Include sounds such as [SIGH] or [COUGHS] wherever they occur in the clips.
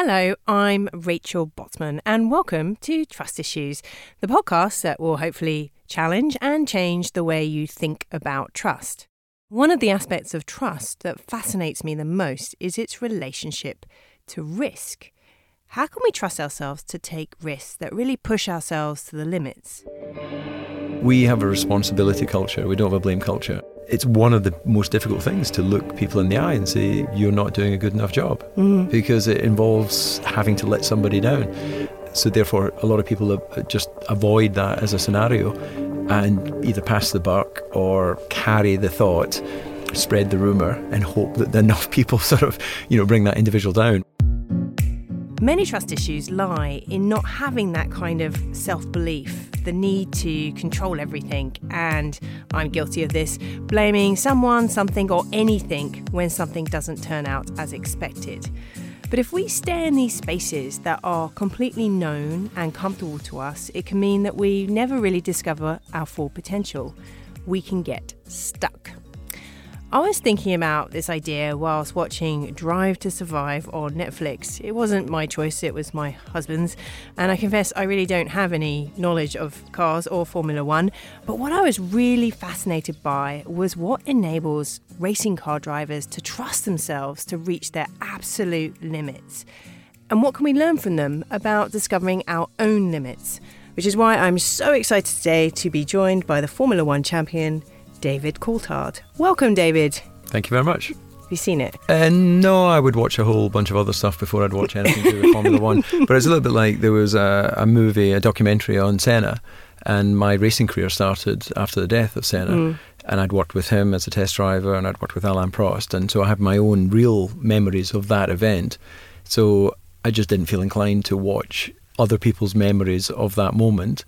Hello, I'm Rachel Botsman, and welcome to Trust Issues, the podcast that will hopefully challenge and change the way you think about trust. One of the aspects of trust that fascinates me the most is its relationship to risk. How can we trust ourselves to take risks that really push ourselves to the limits? We have a responsibility culture, we don't have a blame culture it's one of the most difficult things to look people in the eye and say you're not doing a good enough job mm. because it involves having to let somebody down. So therefore, a lot of people just avoid that as a scenario and either pass the buck or carry the thought, spread the rumor, and hope that enough [LAUGHS] people sort of you know bring that individual down. Many trust issues lie in not having that kind of self belief, the need to control everything, and I'm guilty of this, blaming someone, something, or anything when something doesn't turn out as expected. But if we stay in these spaces that are completely known and comfortable to us, it can mean that we never really discover our full potential. We can get stuck. I was thinking about this idea whilst watching Drive to Survive on Netflix. It wasn't my choice, it was my husband's. And I confess I really don't have any knowledge of cars or Formula One. But what I was really fascinated by was what enables racing car drivers to trust themselves to reach their absolute limits. And what can we learn from them about discovering our own limits? Which is why I'm so excited today to be joined by the Formula One champion. David Coulthard. Welcome, David. Thank you very much. Have you seen it? Uh, no, I would watch a whole bunch of other stuff before I'd watch anything to do with Formula One. [LAUGHS] But it's a little bit like there was a, a, movie, a documentary on Senna, and my racing career started after the death of Senna. Mm. And I'd worked with him as a test driver, and I'd worked with Alain Prost, and so I have my own real memories of that event. So I just didn't feel inclined to watch other people's memories of that moment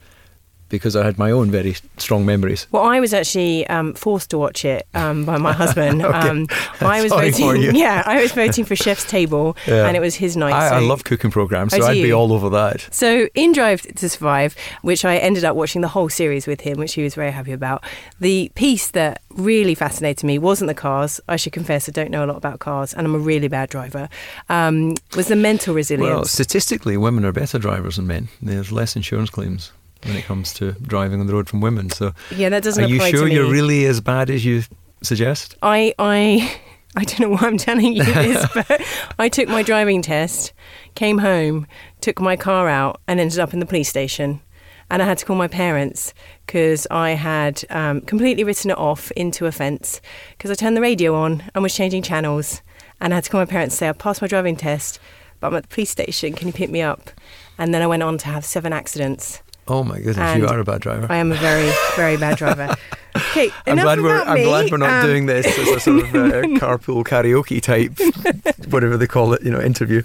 because I had my own very strong memories. Well, I was actually um, forced to watch it um, by my [LAUGHS] husband. okay. um, I was Sorry voting. [LAUGHS] Yeah, I was voting for Chef's Table, yeah. and it was his night. I, so. I love cooking programs, so I'd be all over that. So in Drive to Survive, which I ended up watching the whole series with him, which he was very happy about. The piece that really fascinated me wasn't the cars. I should confess, I don't know a lot about cars, and I'm a really bad driver. Um, was the mental resilience. Well, statistically, women are better drivers than men. There's less insurance claims when it comes to driving on the road from women. So yeah, that doesn't. Are you sure you're really as bad as you suggest? I I. [LAUGHS] I don't know why I'm telling you this, [LAUGHS] but I took my driving test, came home, took my car out, and ended up in the police station. And I had to call my parents because I had um, completely written it off into offence because I turned the radio on and was changing channels. And I had to call my parents and say, I passed my driving test, but I'm at the police station. Can you pick me up? And then I went on to have seven accidents. Oh my goodness, and you are a bad driver. I am a very, very bad driver. [LAUGHS] Okay, I'm glad we're I'm glad we're not um, doing this as a sort of [LAUGHS] uh, carpool karaoke type, [LAUGHS] whatever they call it, you know, interview.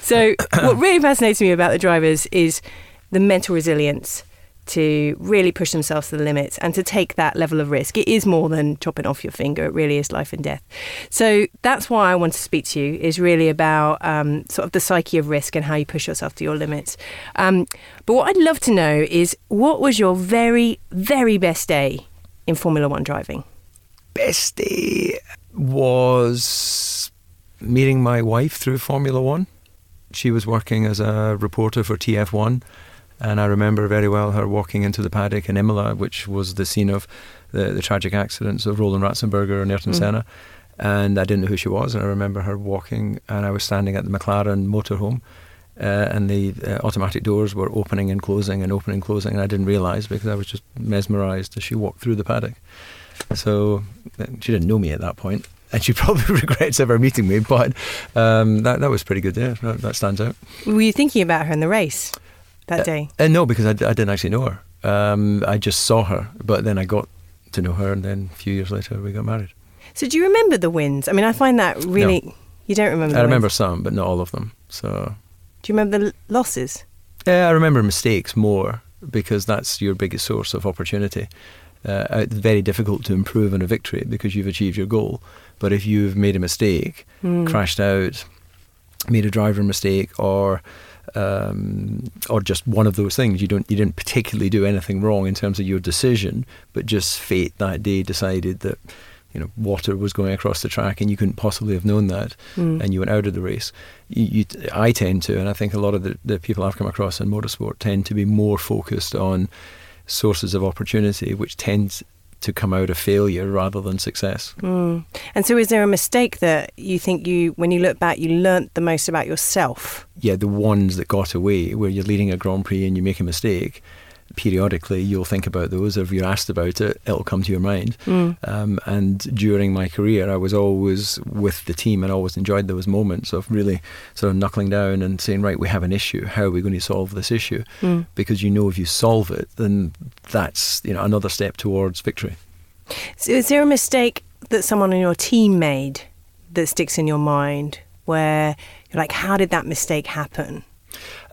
So, [COUGHS] what really fascinates me about the drivers is the mental resilience to really push themselves to the limits and to take that level of risk. It is more than chopping off your finger. It really is life and death. So that's why I want to speak to you is really about um, sort of the psyche of risk and how you push yourself to your limits. Um, but what I'd love to know is what was your very, very best day in Formula One driving? Best day was meeting my wife through Formula One. She was working as a reporter for TF1 and I remember very well her walking into the paddock in Imola, which was the scene of the, the tragic accidents of Roland Ratzenberger and Ayrton mm. Senna. And I didn't know who she was. And I remember her walking, and I was standing at the McLaren motorhome. Uh, and the uh, automatic doors were opening and closing and opening and closing, and I didn't realise because I was just mesmerised as she walked through the paddock. So uh, she didn't know me at that point, and she [LAUGHS] probably regrets ever meeting me. But um, that that was pretty good. Yeah, that, that stands out. Were you thinking about her in the race? That uh, day? Uh, no, because I, I, didn't actually know her. Um, I just saw her, but then I got to know her, and then a few years later we got married. So, do you remember the wins? I mean, I find that really. No. You don't remember. I remember wins. some, but not all of them. So. Do you remember the losses? Yeah, I remember mistakes more because that's your biggest source of opportunity. Uh, it's very difficult to improve on a victory because you've achieved your goal. But if you've made a mistake, mm. crashed out, made a driver mistake, or um, or just one of those things. You don't you didn't particularly do anything wrong in terms of your decision, but just fate that day decided that you know, water was going across the track, and you couldn't possibly have known that, Mm. and you went out of the race. You, you, I tend to, and I think a lot of the, the people I've come across in motorsport tend to be more focused on sources of opportunity, which tends to come out of failure rather than success. Mm. And so, is there a mistake that you think you, when you look back, you learnt the most about yourself? Yeah, the ones that got away, where you're leading a Grand Prix and you make a mistake, periodically you'll think about those. If you're asked about it, it'll come to your mind. Mm. Um, and during my career, I was always with the team and always enjoyed those moments of really sort of knuckling down and saying, right, we have an issue. How are we going to solve this issue? Mm. Because you know if you solve it, then that's you know another step towards victory. So is there a mistake that someone on your team made that sticks in your mind where you're like, how did that mistake happen?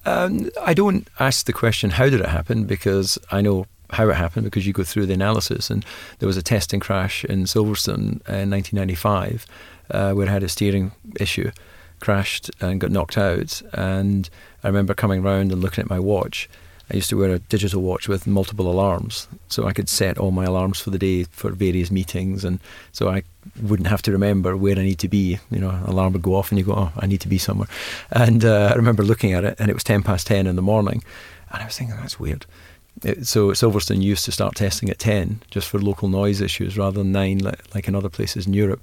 Um, I don't ask the question, how did it happen? Because I know how it happened because you go through the analysis. And there was a testing crash in Silverstone in 1995 uh, where I had a steering issue, crashed and got knocked out. And I remember coming round and looking at my watch. I used to wear a digital watch with multiple alarms, so I could set all my alarms for the day for various meetings, and so I wouldn't have to remember where I need to be. You know, alarm would go off, and you go, "Oh, I need to be somewhere." And uh, I remember looking at it, and it was ten past ten in the morning, and I was thinking, "That's weird." It, so Silverstone used to start testing at ten, just for local noise issues, rather than nine, like, like in other places in Europe.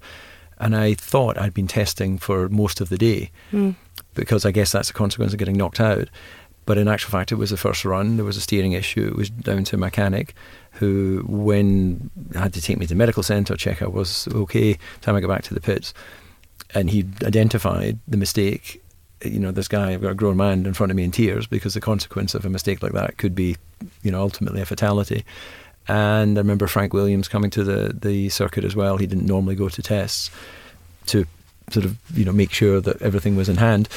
And I thought I'd been testing for most of the day, Mm. because I guess that's a consequence of getting knocked out. But in actual fact, it was the first run. There was a steering issue. It was down to a mechanic who, when had to take me to the medical centre, check I was okay. Time I got back to the pits, and he identified the mistake. You know, this guy, I've got a grown man in front of me in tears because the consequence of a mistake like that could be, you know, ultimately a fatality. And I remember Frank Williams coming to the the circuit as well. He didn't normally go to tests to sort of you know make sure that everything was in hand.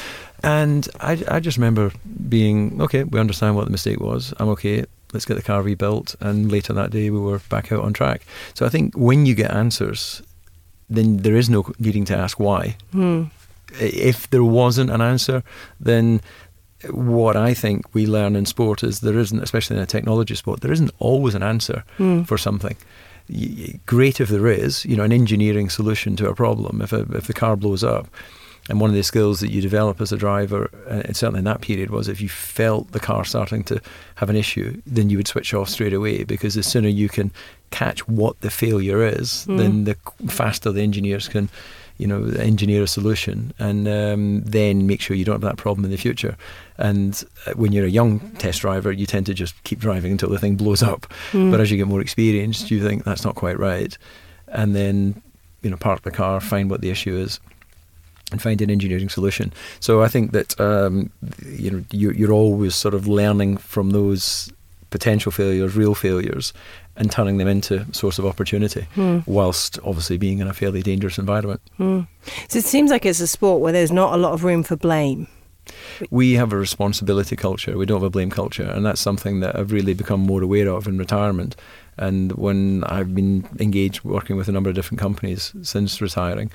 And I, I just remember being okay. We understand what the mistake was. I'm okay. Let's get the car rebuilt. And later that day, we were back out on track. So I think when you get answers, then there is no needing to ask why. Mm. If there wasn't an answer, then what I think we learn in sport is there isn't, especially in a technology sport, there isn't always an answer Mm. for something. Great if there is, you know, an engineering solution to a problem. If a, if the car blows up, and one of the skills that you develop as a driver, uh, and certainly in that period, was if you felt the car starting to have an issue, then you would switch off straight away because the sooner you can catch what the failure is, Mm. then the faster the engineers can, you know, engineer a solution and um, then make sure you don't have that problem in the future. And uh, when you're a young test driver, you tend to just keep driving until the thing blows up. Mm. But as you get more experienced, you think that's not quite right, and then you know park the car, find what the issue is, and find an engineering solution. So I think that um, you know you're, you're always sort of learning from those potential failures, real failures, and turning them into a source of opportunity, Mm. whilst obviously being in a fairly dangerous environment. Mm. So it seems like it's a sport where there's not a lot of room for blame. we have a responsibility culture. We don't have a blame culture, and that's something that I've really become more aware of in retirement. And when I've been engaged working with a number of different companies since retiring,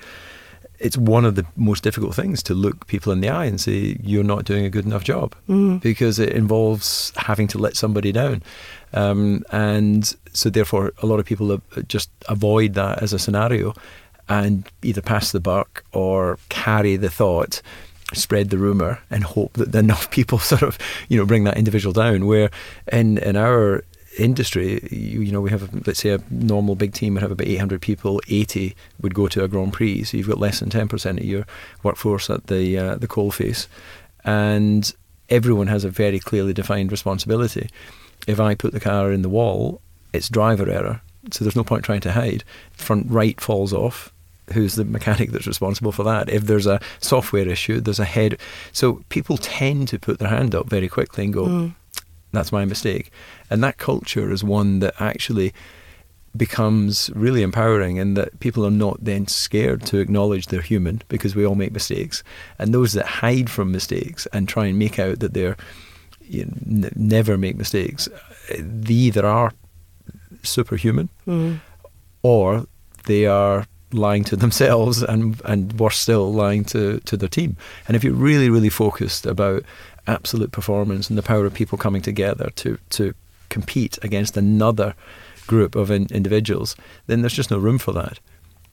it's one of the most difficult things to look people in the eye and say you're not doing a good enough job Mm. because it involves having to let somebody down. Um, and so, therefore, a lot of people just avoid that as a scenario and either pass the buck or carry the thought, spread the rumor, and hope that enough [LAUGHS] people sort of, you know, bring that individual down. Where in, in our industry, you, you know, we have, let's say, a normal big team would have about 800 people, 80 would go to a Grand Prix. So you've got less than 10% of your workforce at the, uh, the coalface. And everyone has a very clearly defined responsibility. If I put the car in the wall, it's driver error. So there's no point trying to hide. Front right falls off. Who's the mechanic that's responsible for that? If there's a software issue, there's a head. So people tend to put their hand up very quickly and go, Mm. That's my mistake. And that culture is one that actually becomes really empowering in that people are not then scared to acknowledge they're human because we all make mistakes. And those that hide from mistakes and try and make out that they're you know, n- never make mistakes, they either are superhuman Mm. or they are lying to [LAUGHS] themselves and and worse still lying to, to their team. And if you're really, really focused about absolute performance and the power of people coming together to, to compete against another group of in, individuals, then there's just no room for that.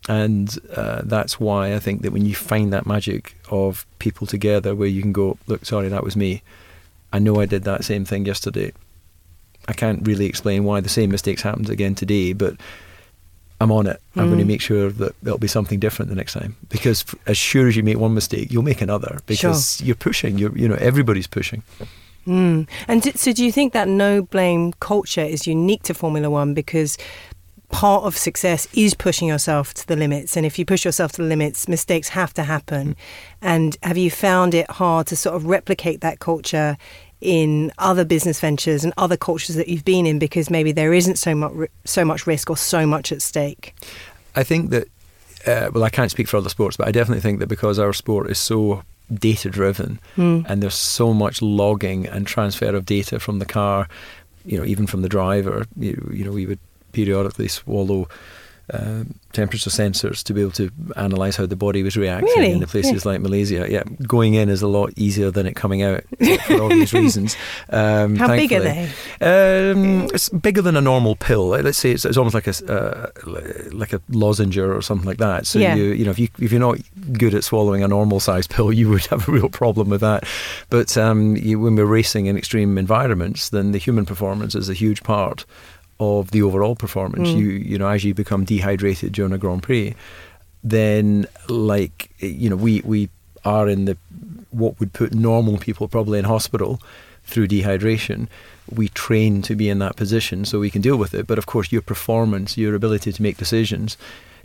And uh, that's why I think that when you find that magic of people together where you can go, look, sorry, that was me. I know I did that same thing yesterday. I can't really explain why the same mistakes happened again today, but I'm on it. I'm going to Mm. make sure that there'll be something different the next time. Because f- as sure as you make one mistake, you'll make another. Because you're pushing. You're, you know, everybody's pushing. Mm. And d- so, do you think that no blame culture is unique to Formula One because part of success is pushing yourself to the limits? And if you push yourself to the limits, mistakes have to happen. And have you found it hard to sort of replicate that culture? In other business ventures and other cultures that you've been in, because maybe there isn't so much so much risk or so much at stake. I think that, uh, well, I can't speak for other sports, but I definitely think that because our sport is so data driven Mm. and there's so much logging and transfer of data from the car, you know, even from the driver, you, you know, we would periodically swallow um, temperature sensors to be able to analyze how the body was reacting Really? in the places like Malaysia. Yeah, going in is a lot easier than it coming out [LAUGHS] for obvious reasons. Um, How big are they? Um, it's bigger than a normal pill. Uh, Let's say it's, it's almost like a uh, like a lozenge or something like that. So Yeah. you you know if you if you're not good at swallowing a normal sized pill, [LAUGHS] you would have a real problem with that. But um, you, when we're racing in extreme environments, then the human performance is a huge part of the overall performance. Mm. You you know as you become dehydrated during a Grand Prix, then like you know we we are in the what would put normal people probably in hospital through dehydration. We train to be in that position so we can deal with it. But of course, your performance, your ability to make decisions,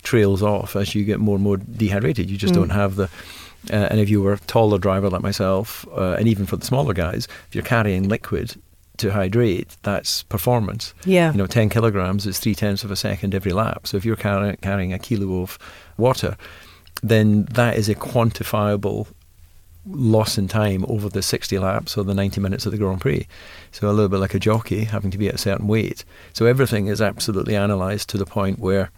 trails off as you get more and more dehydrated. You just Mm. don't have the. Uh, and if you were a taller driver like myself, uh, and even for the smaller guys, if you're carrying liquid to hydrate, that's performance. Yeah. You know, 10 kilograms is three tenths of a second every lap. So if you're carry- carrying a kilo of water, then that is a quantifiable loss in time over the 60 laps or the 90 minutes of the Grand Prix. So a little bit like a jockey having to be at a certain weight. So everything is absolutely analysed to the point where,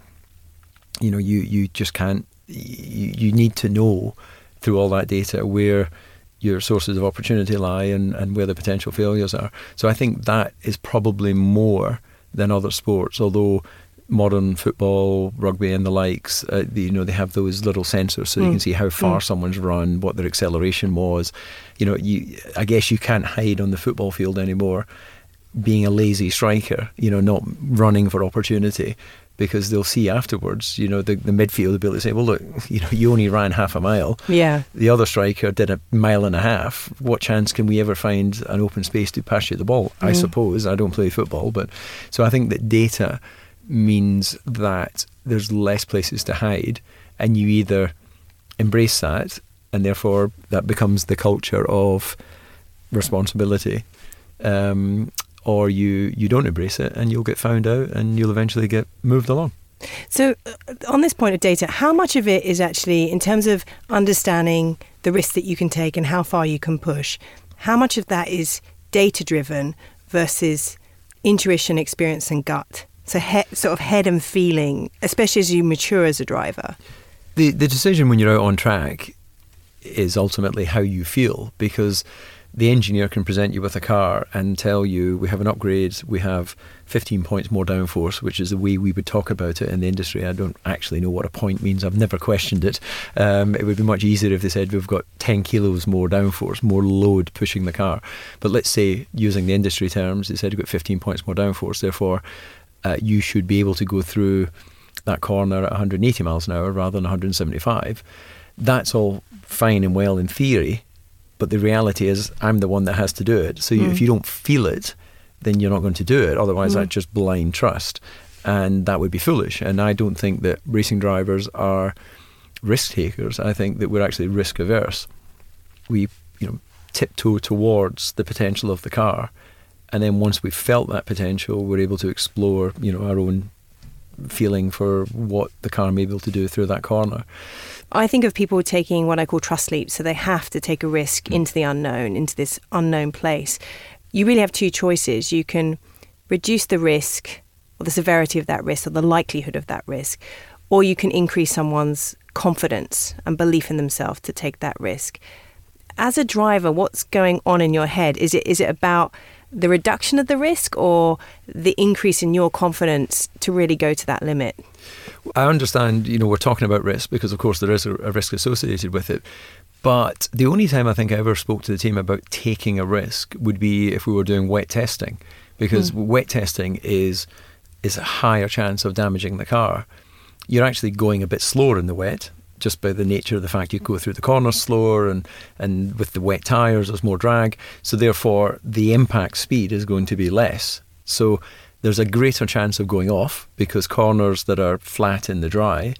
you know, you, you just can't, you, you need to know through all that data where your sources of opportunity lie and, and where the potential failures are. So I think that is probably more than other sports, although modern football, rugby, and the likes, uh, you know, they have those little sensors so you Mm. can see how far Mm. someone's run, what their acceleration was. You know, you, I guess you can't hide on the football field anymore being a lazy striker, you know, not running for opportunity because they'll see afterwards, you know, the, the midfield will be able to say, well, look, you know, you only ran half a mile. Yeah. The other striker did a mile and a half. What chance can we ever find an open space to pass you the ball? I Mm. suppose. I don't play football, but so I think that data means that there's less places to hide, and you either embrace that, and therefore that becomes the culture of responsibility, um, or you you don't embrace it, and you'll get found out, and you'll eventually get moved along. So, uh, on this point of data, how much of it is actually, in terms of understanding the risks that you can take and how far you can push, how much of that is data driven versus intuition, experience, and gut? So, he, sort of head and feeling, especially as you mature as a driver. the the decision when you're out on track is ultimately how you feel because the engineer can present you with a car and tell you we have an upgrade, we have 15 points more downforce, which is the way we would talk about it in the industry. I don't actually know what a point means. I've never questioned it. Um, it would be much easier if they said we've got 10 kilos more downforce, more load pushing the car. But let's say, using the industry terms, they said you've got 15 points more downforce. Therefore, uh, you should be able to go through that corner at 180 miles an hour rather than 175. That's all fine and well in theory, but the reality is I'm the one that has to do it. So you, Mm. if you don't feel it, then you're not going to do it. Otherwise, Mm. that's just blind trust, and that would be foolish. And I don't think that racing drivers are risk takers. I think that we're actually risk averse. We, you know, tiptoe towards the potential of the car, and then once we've felt that potential, we're able to explore, you know, our own feeling for what the car may be able to do through that corner. I think of people taking what I call trust leaps. So they have to take a risk mm. into the unknown, into this unknown place. You really have two choices. You can reduce the risk or the severity of that risk or the likelihood of that risk, or you can increase someone's confidence and belief in themselves to take that risk. As a driver, what's going on in your head? Is it is it about the reduction of the risk or the increase in your confidence to really go to that limit? I understand, you know, we're talking about risk because, of course, there is a, risk associated with it. But the only time I think I ever spoke to the team about taking a risk would be if we were doing wet testing, because mm. wet testing is is a higher chance of damaging the car. You're actually going a bit slower in the wet, just by the nature of the fact you go through the corners slower and, and with the wet tyres there's more drag. So therefore the impact speed is going to be less. So there's a greater chance of going off because corners that are flat in the dry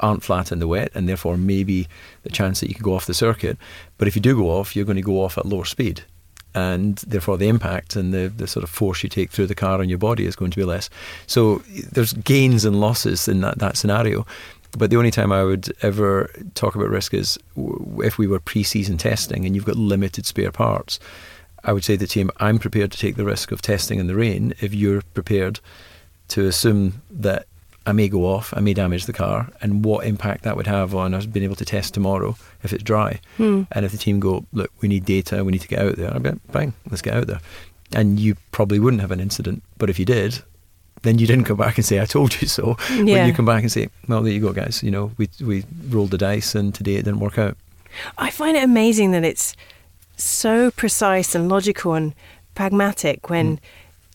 aren't flat in the wet, and therefore maybe the chance that you can go off the circuit. But if you do go off, you're going to go off at lower speed. And therefore, the impact and the, the sort of force you take through the car on your body is going to be less. So, there's gains and losses in that, that scenario. But the only time I would ever talk about risk is if we were pre season testing and you've got limited spare parts. I would say to the team, I'm prepared to take the risk of testing in the rain if you're prepared to assume that I may go off, I may damage the car, and what impact that would have on us being able to test tomorrow if it's dry. Hmm. And if the team go, look, we need data, we need to get out there, I'd be like, fine, let's get out there. And you probably wouldn't have an incident, but if you did, then you didn't come back and say, I told you so. Yeah. When you come back and say, well, there you go, guys, you know, we, we rolled the dice and today it didn't work out. I find it amazing that it's so precise and logical and pragmatic when. Mm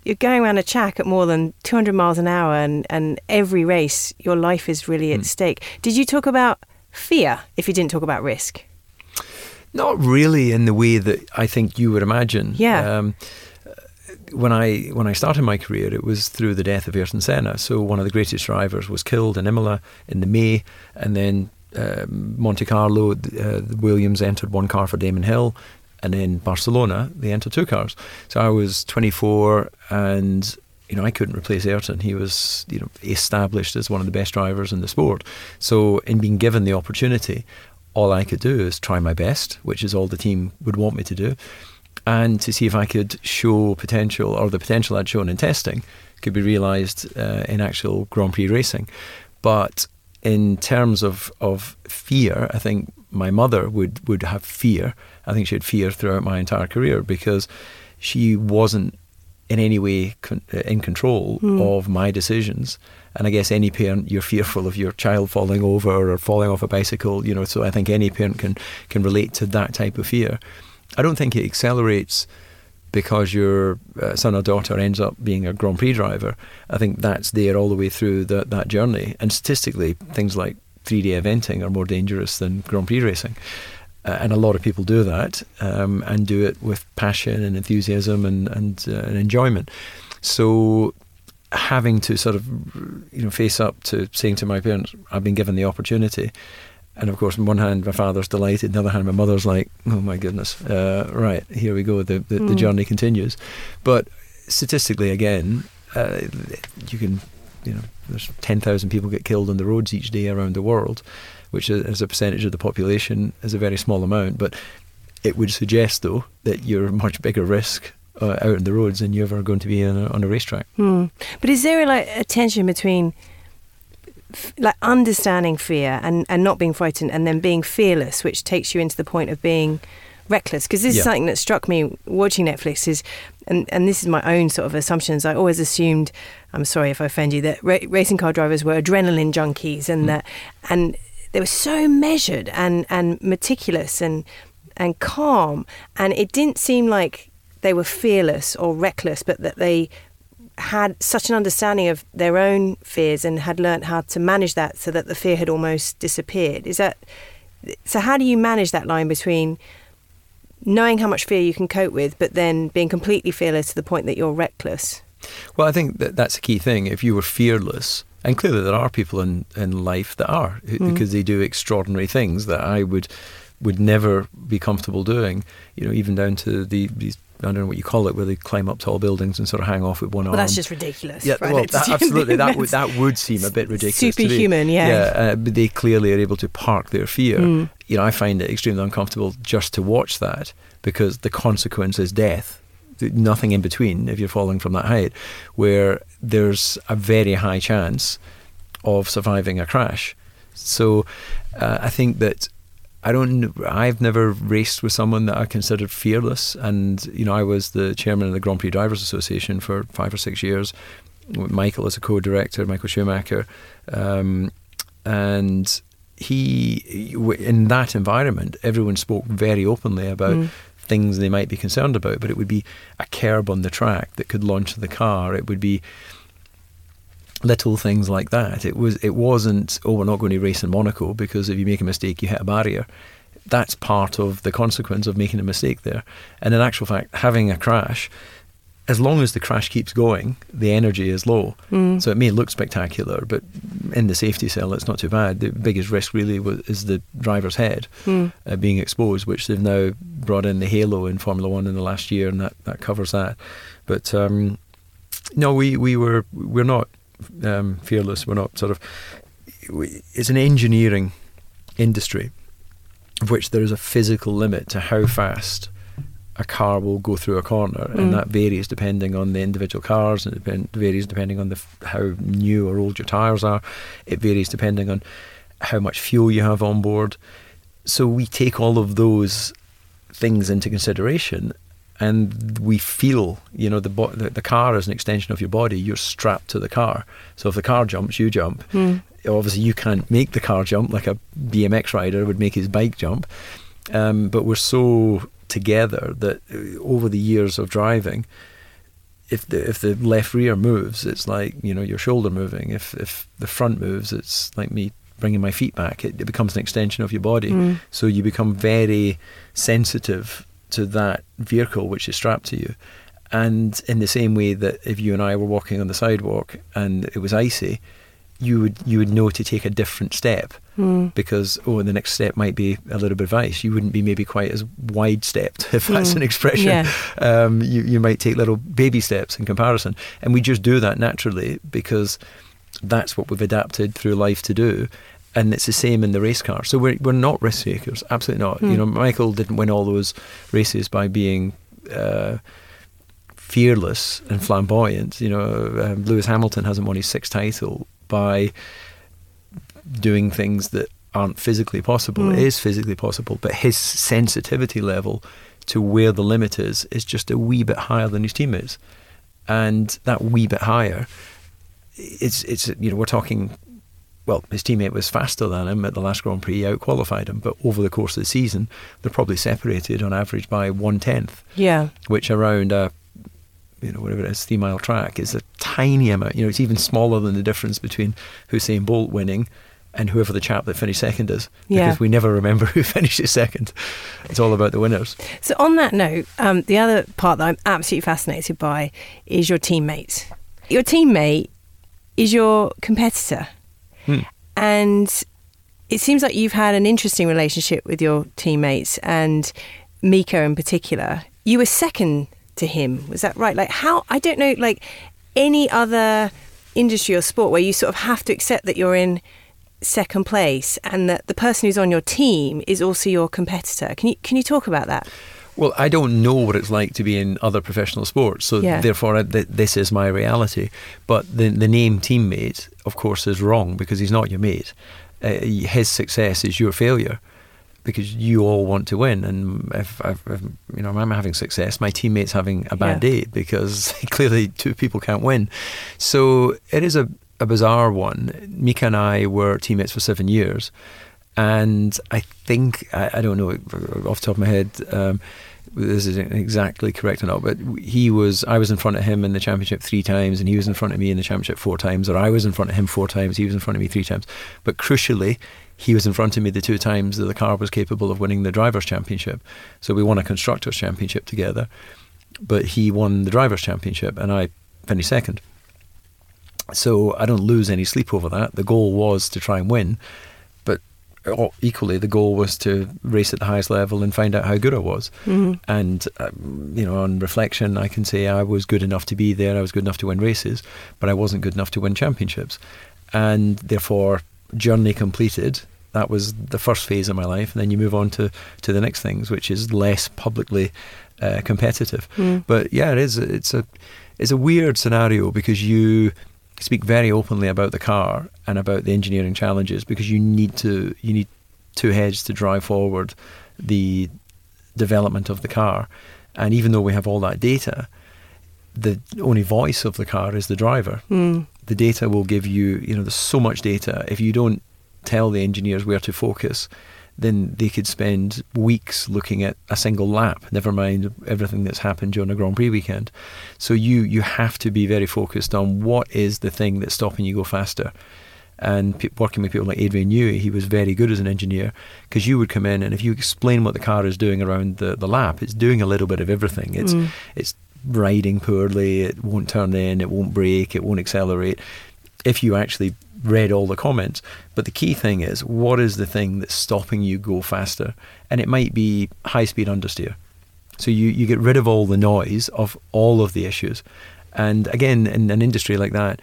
you're going around a track at more than 200 miles an hour, and, and every race, your life is really at mm. stake. Did you talk about fear if you didn't talk about risk? Not really in the way that I think you would imagine. Yeah. Um, when I when I started my career, it was through the death of Ayrton Senna. So one of the greatest drivers was killed in Imola in the May, and then um, Monte Carlo, uh, Williams entered one car for Damon Hill and in Barcelona they entered two cars. So I was 24 and you know, I couldn't replace Ayrton. He was, you know, established as one of the best drivers in the sport. So, in being given the opportunity, all I could do is try my best, which is all the team would want me to do, and to see if I could show potential or the potential I'd shown in testing could be realised uh, in actual Grand Prix racing. But in terms of, of fear, I think my mother would, would have fear I think she had fear throughout my entire career because she wasn't in any way con- uh, in control mm. of my decisions. And I guess any parent, you're fearful of your child falling over or falling off a bicycle, you know. So I think any parent can can relate to that type of fear. I don't think it accelerates because your uh, son or daughter ends up being a Grand Prix driver. I think that's there all the way through the, that journey. And statistically, things like three-day eventing are more dangerous than Grand Prix racing. Uh, and a lot of people do that um, and do it with passion and enthusiasm and, and, uh, and enjoyment. So having to sort of you know face up to saying to my parents, I've been given the opportunity. And of course, on one hand, my father's delighted. On the other hand, my mother's like, "Oh my goodness! Uh, right, here we go. The the, mm. the, journey continues." But statistically, again, uh, you can, you know, there's ten thousand people get killed on the roads each day around the world which as a percentage of the population is a very small amount. But it would suggest, though, that you're a much bigger risk uh, out on the roads than you're ever going to be a, on a racetrack. Hmm. But is there like a tension between like understanding fear and, and not being frightened and then being fearless, which takes you into the point of being reckless? Because this yeah. is something that struck me watching Netflix is, and, and this is my own sort of assumptions. I always assumed, I'm sorry if I offend you, that ra- racing car drivers were adrenaline junkies and mm. that, and they were so measured and, and meticulous and and calm, and it didn't seem like they were fearless or reckless, but that they had such an understanding of their own fears and had learnt how to manage that so that the fear had almost disappeared. Is that so? How do you manage that line between knowing how much fear you can cope with, but then being completely fearless to the point that you're reckless? Well, I think that that's a key thing. If you were fearless, and clearly, there are people in, in life that are mm. because they do extraordinary things that I would would never be comfortable doing. You know, even down to the these I don't know what you call it, where they climb up tall buildings and sort of hang off with one well, arm. That's just ridiculous. Yeah, right? well, that, [LAUGHS] absolutely, that would that would seem a bit ridiculous. Superhuman, yeah. Yeah, uh, but they clearly are able to park their fear. Mm. You know, I find it extremely uncomfortable just to watch that because the consequence is death nothing in between if you're falling from that height, where there's a very high chance of surviving a crash. So uh, I think that I don't. I've never raced with someone that I considered fearless, and you know, I was the chairman of the Grand Prix Drivers Association for five or six years. With Michael as a co-director, Michael Schumacher, um, and he in that environment, everyone spoke very openly about mm. things they might be concerned about. But it would be a curb on the track that could launch the car. It would be little things like that. It was it wasn't oh we're not going to race in Monaco because if you make a mistake you hit a barrier. That's part of the consequence of making a mistake there. And in actual fact, having a crash, as long as the crash keeps going, the energy is low. Mm. So it may look spectacular, but in the safety cell, it's not too bad. The biggest risk really is the driver's head mm. uh, being exposed, which they've now brought in the halo in Formula One in the last year, and that, that covers that. But um, no, we, we were we're not um, fearless. We're not sort of. It's an engineering industry, of which there is a physical limit to how fast a car will go through a corner, mm. and that varies depending on the individual cars, and it varies depending on the how new or old your tires are. It varies depending on how much fuel you have on board. So we take all of those things into consideration and we feel, you know, the, bo- the, the car is an extension of your body. You're strapped to the car, so if the car jumps, you jump. Mm. Obviously, you can't make the car jump like a BMX rider would make his bike jump. Um, but we're so together that uh, over the years of driving, if the if the left rear moves, it's like you know your shoulder moving. If if the front moves, it's like me bringing my feet back. It, it becomes an extension of your body. Mm. So you become very sensitive to that vehicle which is strapped to you. And in the same way that if you and I were walking on the sidewalk and it was icy, you would you would know to take a different step mm. because oh the next step might be a little bit of ice. You wouldn't be maybe quite as wide stepped [LAUGHS] if that's mm. an expression. Yeah. Um, you you might take little baby steps in comparison, and we just do that naturally because that's what we've adapted through life to do and it's the same in the race car. So we're we're not risk takers, absolutely not. Mm. You know, Michael didn't win all those races by being uh, fearless and flamboyant. You know, um, Lewis Hamilton hasn't won his sixth title by doing things that aren't physically possible. Mm. It is physically possible, but his sensitivity level to where the limit is is just a wee bit higher than his teammates, and that wee bit higher. It's it's you know we're talking well, his teammate was faster than him at the last Grand Prix, out qualified him, but over the course of the season, they're probably separated on average by one tenth. Yeah. Which around a, you know, whatever it is, three mile track is a tiny amount. You know, it's even smaller than the difference between Usain Bolt winning and whoever the chap that finished second is. Yeah. Because we never remember [LAUGHS] who finishes second. It's all about the winners. So, on that note, um, the other part that I'm absolutely fascinated by is your teammate. Your teammate is your competitor. Hmm. And it seems like you've had an interesting relationship with your teammates and Mika in particular. You were second to him, was that right? Like, how, I don't know, like any other industry or sport where you sort of have to accept that you're in second place and that the person who's on your team is also your competitor. Can you, can you talk about that? Well, I don't know what it's like to be in other professional sports, so yeah. therefore th- this is my reality. But the the name teammate, of course, is wrong because he's not your mate. Uh, his success is your failure because you all want to win. And if, if, if, you know I'm having success, my teammate's having a bad yeah. day because [LAUGHS] clearly two people can't win. So it is a, a bizarre one. Mika and I were teammates for seven years. And I think, I, I don't know off the top of my head, um, this isn't exactly correct or not, but he was, I was in front of him in the championship three times, and he was in front of me in the championship four times, or I was in front of him four times, he was in front of me three times. But crucially, he was in front of me the two times that the car was capable of winning the drivers' championship. So we won a constructors' championship together, but he won the drivers' championship, and I finished second. So I don't lose any sleep over that. The goal was to try and win equally, the goal was to race at the highest level and find out how good I was. Mm-hmm. And, um, you know, on reflection, I can say I was good enough to be there, I was good enough to win races, but I wasn't good enough to win championships. And therefore, journey completed. That was the first phase of my life. And then you move on to, to the next things, which is less publicly uh, competitive. Mm. But yeah, it is. It's a, it's a weird scenario because you speak very openly about the car and about the engineering challenges because you need to you need two heads to drive forward the development of the car. And even though we have all that data, the only voice of the car is the driver. Mm. The data will give you, you know, there's so much data. If you don't tell the engineers where to focus, then they could spend weeks looking at a single lap, never mind everything that's happened during a Grand Prix weekend. So you you have to be very focused on what is the thing that's stopping you go faster. And pe- working with people like Adrian Newey, he was very good as an engineer because you would come in and if you explain what the car is doing around the, the lap, it's doing a little bit of everything. It's Mm. it's riding poorly, it won't turn in, it won't brake, it won't accelerate. If you actually read all the comments, but the key thing is what is the thing that's stopping you go faster? And it might be high speed understeer. So you, you get rid of all the noise of all of the issues. And again, in an industry like that,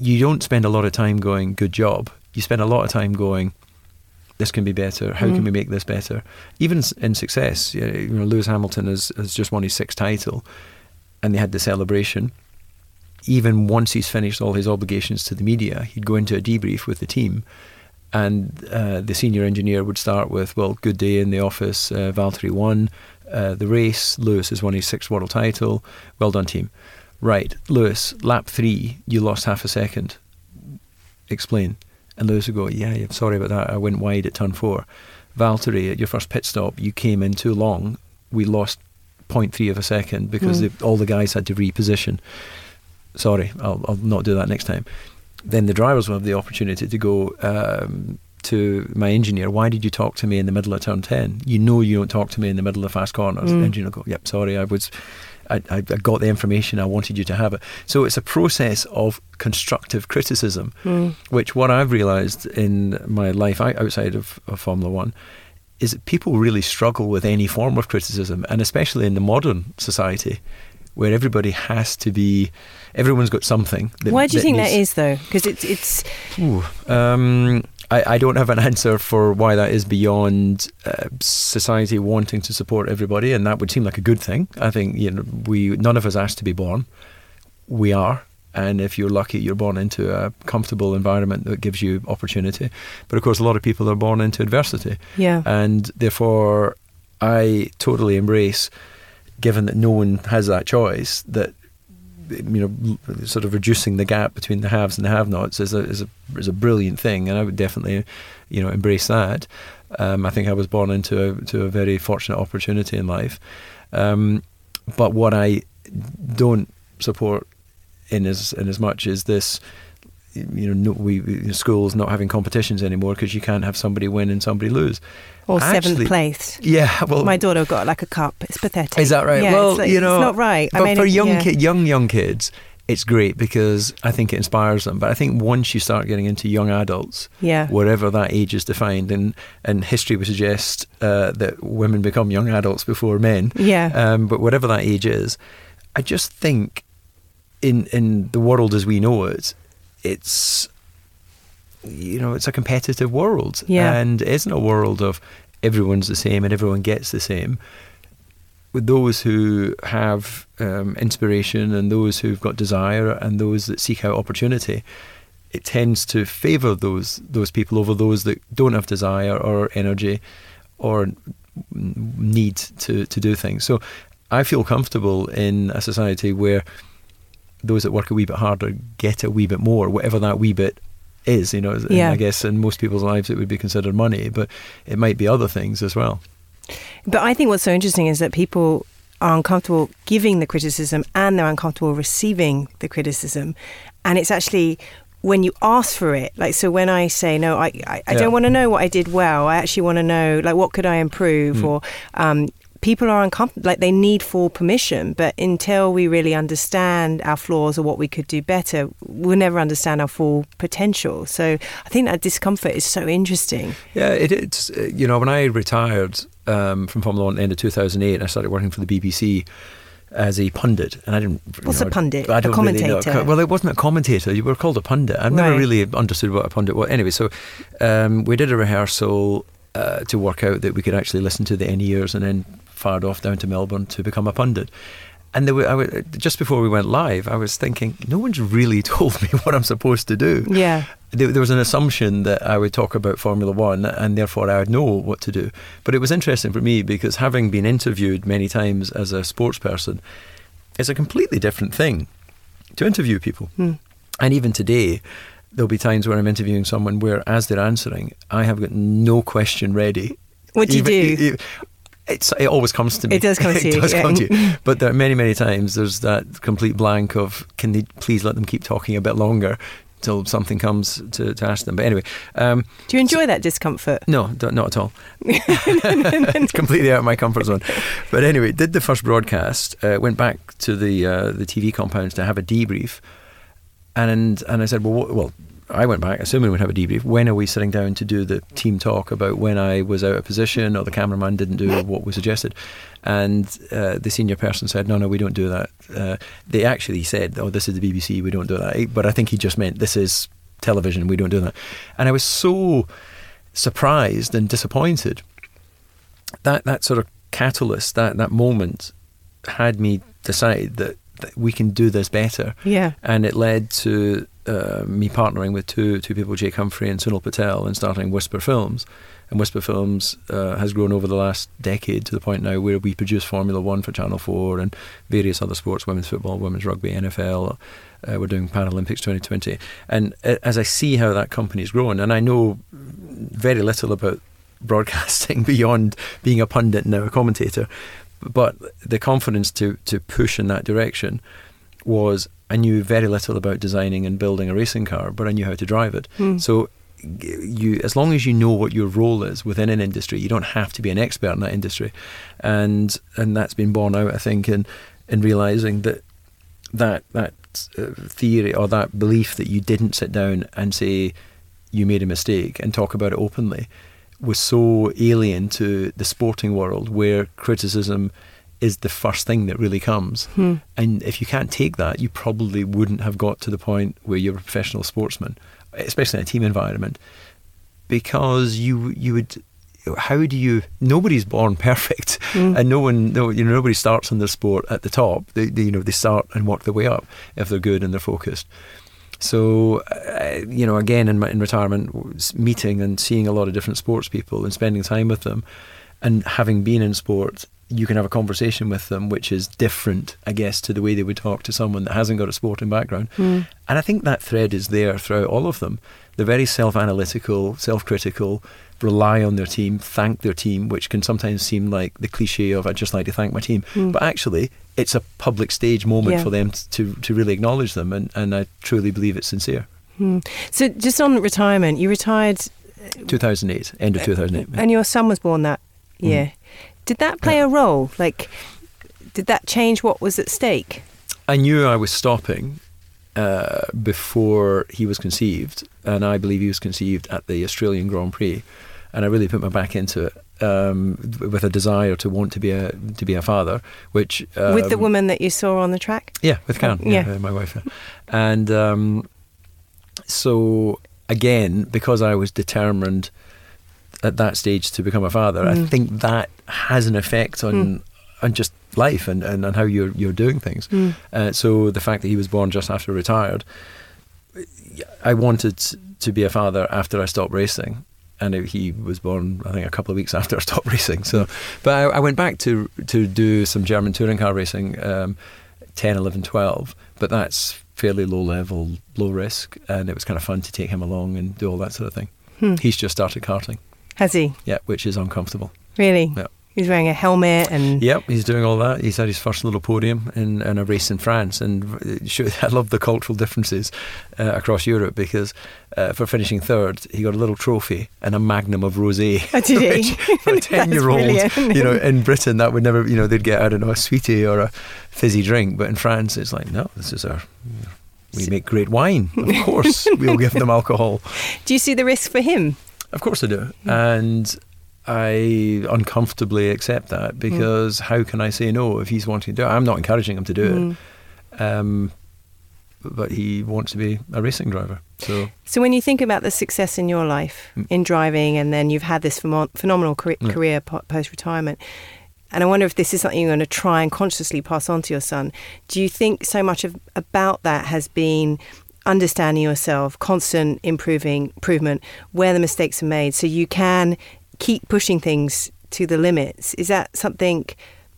you don't spend a lot of time going, good job. You spend a lot of time going, this can be better. How can Mm. we make this better? Even in success, you know, Lewis Hamilton has, has just won his sixth title, and they had the celebration. Even once he's finished all his obligations to the media, he'd go into a debrief with the team, and uh, the senior engineer would start with, "Well, good day in the office. Uh, Valtteri won uh, the race. Lewis has won his sixth world title. Well done, team." Right, Lewis, lap three, you lost half a second. Explain. And Lewis would go, Yeah, yeah, sorry about that. I went wide at turn four. Valtteri, at your first pit stop, you came in too long. We lost 0.3 of a second because Mm. the, all the guys had to reposition. Sorry, I'll, I'll not do that next time. Then the drivers will have the opportunity to go um, to my engineer. Why did you talk to me in the middle of turn 10? You know you don't talk to me in the middle of fast corners. Mm. The engineer will go, Yep, sorry, I was. I, I I got the information. I wanted you to have it. So it's a process of constructive criticism, Mm. which what I've realised in my life outside of, of Formula One is that people really struggle with any form of criticism, and especially in the modern society, where everybody has to be, everyone's got something. That, Why do you think that needs- is, though? Because it's it's Ooh, um, I, I don't have an [LAUGHS] answer for why that is beyond uh, society wanting to support everybody, and that would seem like a good thing. I think you know we none of us asked to be born. We are, and if you're lucky, you're born into a comfortable environment that gives you opportunity. But of course, a lot of people are born into adversity, yeah. and therefore, I totally embrace, given that no one has that choice, that you know, sort of reducing the gap between the haves and the have-nots is a is a is a brilliant thing, and I would definitely, you know, embrace that. Um, I think I was born into a, to a very fortunate opportunity in life, um, but what I don't support in as in as much is this. You know, no, we schools not having competitions anymore because you can't have somebody win and somebody lose. Or seventh place. Yeah, well, My daughter got like a cup. It's pathetic. is that right? Yeah, well, like- you know, it's not right. But I mean, for young yeah. ki- young young kids, it's great because I think it inspires them. But I think once you start getting into young adults, Yeah. wherever that age is defined, and and history would suggest uh, that women become young adults before men. Yeah. Um, but whatever that age is, I just think in in the world as we know it, it's you know it's a competitive world, Yeah. and it isn't a world of everyone's the same and everyone gets the same. With those who have um, inspiration and those who've got desire and those that seek out opportunity, it tends to favour those those people over those that don't have desire or energy or need to, to do things. So I feel comfortable in a society where those that work a wee bit harder get a wee bit more, whatever that wee bit is. You know, Yeah. I guess in most people's lives it would be considered money, but it might be other things as well. But I think what's so interesting is that people are uncomfortable giving the criticism and they're uncomfortable receiving the criticism. And it's actually when you ask for it, like, so when I say, no, I, I, I Yeah. don't want to know what I did well, I actually want to know, like, what could I improve? Mm. Or, um, People are uncomfortable, like they need full permission. But until we really understand our flaws or what we could do better, we'll never understand our full potential. So I think that discomfort is so interesting. Yeah, it, it's you know when I retired um, from Formula One at the end of 2008, I started working for the BBC as a pundit, and I didn't. you What's know, a pundit? I A don't really know. commentator? Well, it wasn't a commentator. You were called a pundit. I've never Right. really understood what a pundit was. Anyway, so um, we did a rehearsal uh, to work out that we could actually listen to the in-ears and then fired off down to Melbourne to become a pundit. And there were, I was, just before we went live, I was thinking, no one's really [LAUGHS] told me what I'm supposed to do. Yeah. There, there was an assumption that I would talk about Formula One and therefore I would know what to do. But it was interesting for me because having been interviewed many times as a sports person, it's a completely different thing to interview people. Mm. And even today, there'll be times where I'm interviewing someone where, as they're answering, I have got no question ready. What do you Even- do? It's, it always comes to me. It does come [LAUGHS] to it you, does yeah. come to you. But there are many, many times there's that complete blank of, can they please let them keep talking a bit longer till something comes to, to ask them. But anyway, um, Do you enjoy that discomfort? no, not at all. [LAUGHS] [LAUGHS] it's completely out of my comfort zone. But anyway, did the first broadcast, uh, went back to the uh, the TV compounds to have a debrief, and and I said, well, what, well, I went back, assuming we'd have a debrief. When are we sitting down to do the team talk about when I was out of position or the cameraman didn't do what was suggested? And uh, the senior person said, no, no, we don't do that. Uh, they actually said, oh, this is the BBC, we don't do that. But I think he just meant this is television, we don't do that. And I was so surprised and disappointed. That that sort of catalyst, that that moment, had me decide that, that we can do this better, Yeah. and it led to uh, me partnering with two two people, Jake Humphrey and Sunil Patel, and starting Whisper Films. And Whisper Films uh, has grown over the last decade to the point now where we produce Formula One for Channel Four and various other sports, women's football, women's rugby, NFL. Uh, we're doing Paralympics 2020, and as I see how that company's grown, and I know very little about broadcasting [LAUGHS] beyond being a pundit now a commentator, but the confidence to to push in that direction was I knew very little about designing and building a racing car, but I knew how to drive it. Hmm. So you as long as you know what your role is within an industry, you don't have to be an expert in that industry, and and that's been borne out, I think, in in realizing that that that uh, theory or that belief that you didn't sit down and say you made a mistake and talk about it openly was so alien to the sporting world where criticism is the first thing that really comes. Hmm. And if you can't take that, you probably wouldn't have got to the point where you're a professional sportsman, especially in a team environment, because you you would. How do you? Nobody's born [LAUGHS] perfect, Mm. and no one, no, you know, nobody starts in their sport at the top. They, they, you know, they start and work their way up if they're good and they're focused. So, uh, you know, again in my, in retirement, meeting and seeing a lot of different sports people and spending time with them, and having been in sport, you can have a conversation with them which is different, I guess, to the way they would talk to someone that hasn't got a sporting background. Mm. And I think that thread is there throughout all of them. They're very self-analytical, self-critical, rely on their team, thank their team, which can sometimes seem like the cliche of I'd just like to thank my team," Mm. but actually, it's a public stage moment Yeah. for them to to really acknowledge them, and, and I truly believe it's sincere. Hmm. So, just on retirement, you retired 2008, end of 2008. and your son was born that year. Did that play a role? Like, did that change what was at stake? I knew I was stopping uh, before he was conceived, and I believe he was conceived at the Australian Grand Prix, and I really put my back into it um, with a desire to want to be a to be a father, which um, With the woman that you saw on the track? yeah, with Karen, yeah, yeah. my wife, and um, so again, because I was determined at that stage to become a father, I Mm. think that has an effect on Mm. on just life and, and, and how you're you're doing things. Mm. Uh, so the fact that he was born just after retired, I wanted to be a father after I stopped racing, and he was born I think a couple of weeks after I stopped [LAUGHS] racing. So, but I, I went back to to do some German touring car racing, um, 10, 11, 12, but that's fairly low level, low risk, and it was kind of fun to take him along and do all that sort of thing. Hmm. He's just started karting, Has he? yeah, which is uncomfortable. Really? Yeah. He's wearing a helmet and. Yep, he's doing all that. He's had his first little podium in, in a race in France, and [LAUGHS] I love the cultural differences uh, across Europe because uh, for finishing third, he got a little trophy and a magnum of rosé. Oh, [LAUGHS] did he? for a [LAUGHS] ten-year-old, you know, in Britain that would never, you know, they'd get I don't know a sweetie or a fizzy drink, but in France it's like no, this is our. We make great wine. Of course, we'll give them alcohol. Do you see the risk for him? Of course I do. And I uncomfortably accept that because how can I say no if he's wanting to do it? I'm not encouraging him to do Mm. it. Um, but he wants to be a racing driver. So So, when you think about the success in your life Mm. in driving, and then you've had this phenom- phenomenal career, Yeah. career po- post retirement, and I wonder if this is something you're going to try and consciously pass on to your son. Do you think so much of about that has been understanding yourself, constant improving improvement, where the mistakes are made, so you can keep pushing things to the limits? Is that something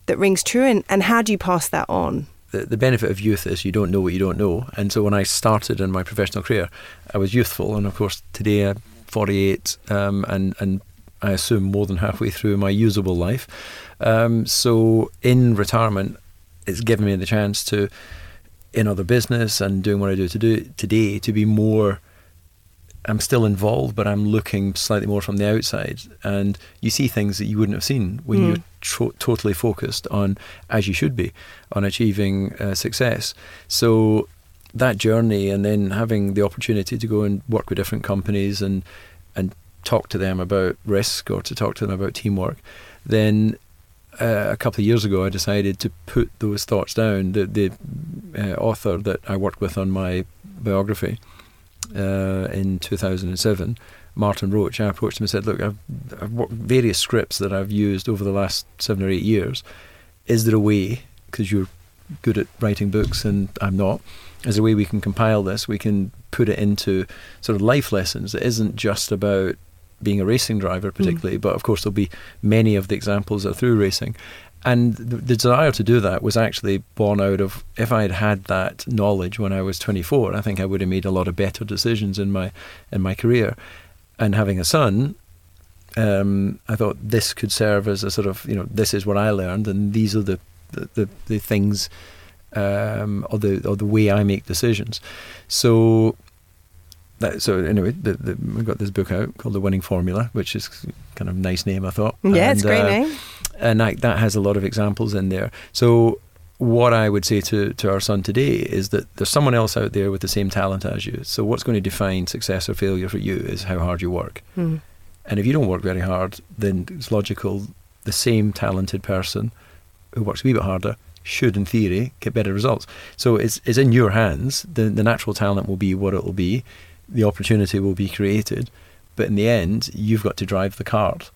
that rings true? And, and how do you pass that on? The, the benefit of youth is you don't know what you don't know. And so when I started in my professional career, I was youthful. And of course, today I'm 48 um, and, and I assume more than halfway through my usable life. Um, so in retirement, it's given me the chance to, in other business and doing what I do to do today, to be more. I'm still involved, but I'm looking slightly more from the outside, and you see things that you wouldn't have seen when mm. you're tro- totally focused on, as you should be, on achieving uh, success. So that journey, and then having the opportunity to go and work with different companies and and talk to them about risk or to talk to them about teamwork, then uh, a couple of years ago, I decided to put those thoughts down. The, the uh, author that I worked with on my biography uh, in 2007, Martin Roach, I approached him and said, Look, I've, I've worked various scripts that I've used over the last seven or eight years. Is there a way, because you're good at writing books and I'm not, is there a way we can compile this? We can put it into sort of life lessons that isn't just about being a racing driver, particularly, mm. but of course there'll be many of the examples that are through racing. And the, the, desire to do that was actually born out of if I had had that knowledge when I was 24, I think I would have made a lot of better decisions in my in my career. And having a son, um, I thought this could serve as a sort of you know this is what I learned, and these are the the, the, the things um, or the or the way I make decisions. So that, so anyway, the, the, we got this book out called The Winning Formula, which is kind of a nice name, I thought. Yeah, and, it's a great uh, name. And that, that has a lot of examples in there. So what I would say to, to our son today is that there's someone else out there with the same talent as you. So what's going to define success or failure for you is how hard you work. Mm. And if you don't work very hard, then it's logical the same talented person who works a wee bit harder should, in theory, get better results. So it's, it's in your hands. The, the natural talent will be what it will be the opportunity will be created. But in the end, you've got to drive the cart.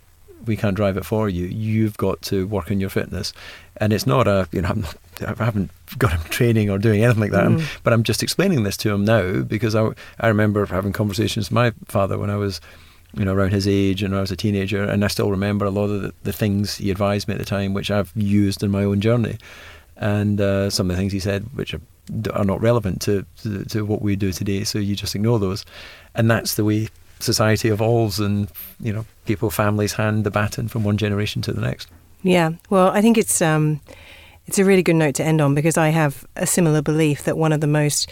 We can't drive it for you. You've got to work on your fitness, and it's not a you know I'm not, I haven't got him training or doing anything like that. Mm. but I'm just explaining this to him now because I I remember having conversations with my father when I was you know around his age and I was a teenager, and I still remember a lot of the, the things he advised me at the time, which I've used in my own journey, and uh, some of the things he said, which are are not relevant to, to, to what we do today. So you just ignore those, and that's the way society evolves, and you know, people, families hand the baton from one generation to the next. Yeah, well, I think it's um, it's a really good note to end on because I have a similar belief that one of the most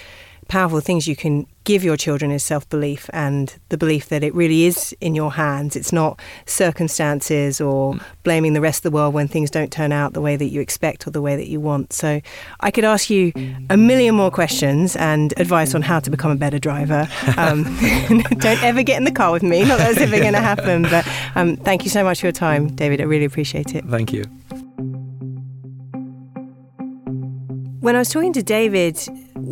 powerful things you can give your children is self belief and the belief that it really is in your hands. It's not circumstances or blaming the rest of the world when things don't turn out the way that you expect or the way that you want. So I could ask you a million more questions and advice on how to become a better driver. Um, [LAUGHS] don't ever get in the car with me. Not that it's ever going to happen. But um, thank you so much for your time, David. I really appreciate it. Thank you. When I was talking to David,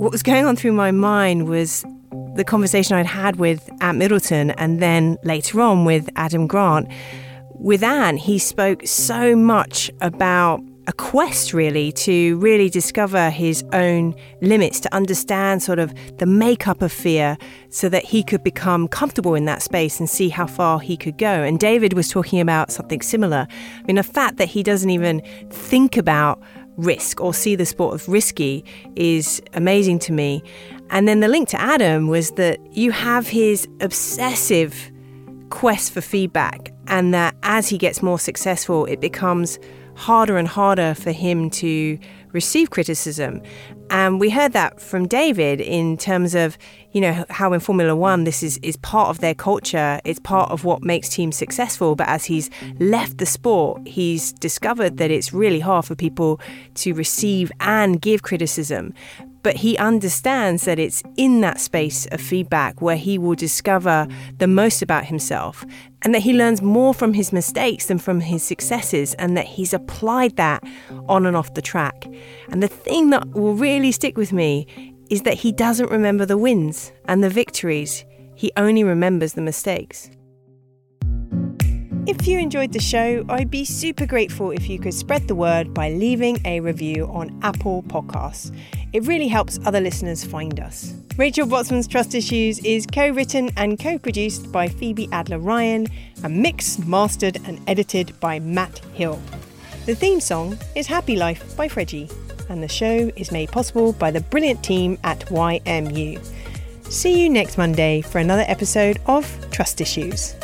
what was going on through my mind was the conversation I'd had with Ant Middleton and then later on with Adam Grant. With Ant, he spoke so much about a quest really to really discover his own limits, to understand sort of the makeup of fear so that he could become comfortable in that space and see how far he could go. And David was talking about something similar. I mean, the fact that he doesn't even think about risk or see the sport as risky is amazing to me. And then the link to Adam was that you have his obsessive quest for feedback, and that as he gets more successful, it becomes harder and harder for him to receive criticism. And we heard that from David in terms of, you know, how in Formula One this is, is part of their culture, it's part of what makes teams successful. But as he's left the sport, he's discovered that it's really hard for people to receive and give criticism but he understands that it's in that space of feedback where he will discover the most about himself and that he learns more from his mistakes than from his successes and that he's applied that on and off the track. And the thing that will really stick with me is that he doesn't remember the wins and the victories, he only remembers the mistakes. If you enjoyed the show, I'd be super grateful if you could spread the word by leaving a review on Apple Podcasts. It really helps other listeners find us. Rachel Botsman's Trust Issues is co written and co produced by Phoebe Adler Ryan and mixed, mastered, and edited by Matt Hill. The theme song is Happy Life by Freggie, and the show is made possible by the brilliant team at YMU. See you next Monday for another episode of Trust Issues.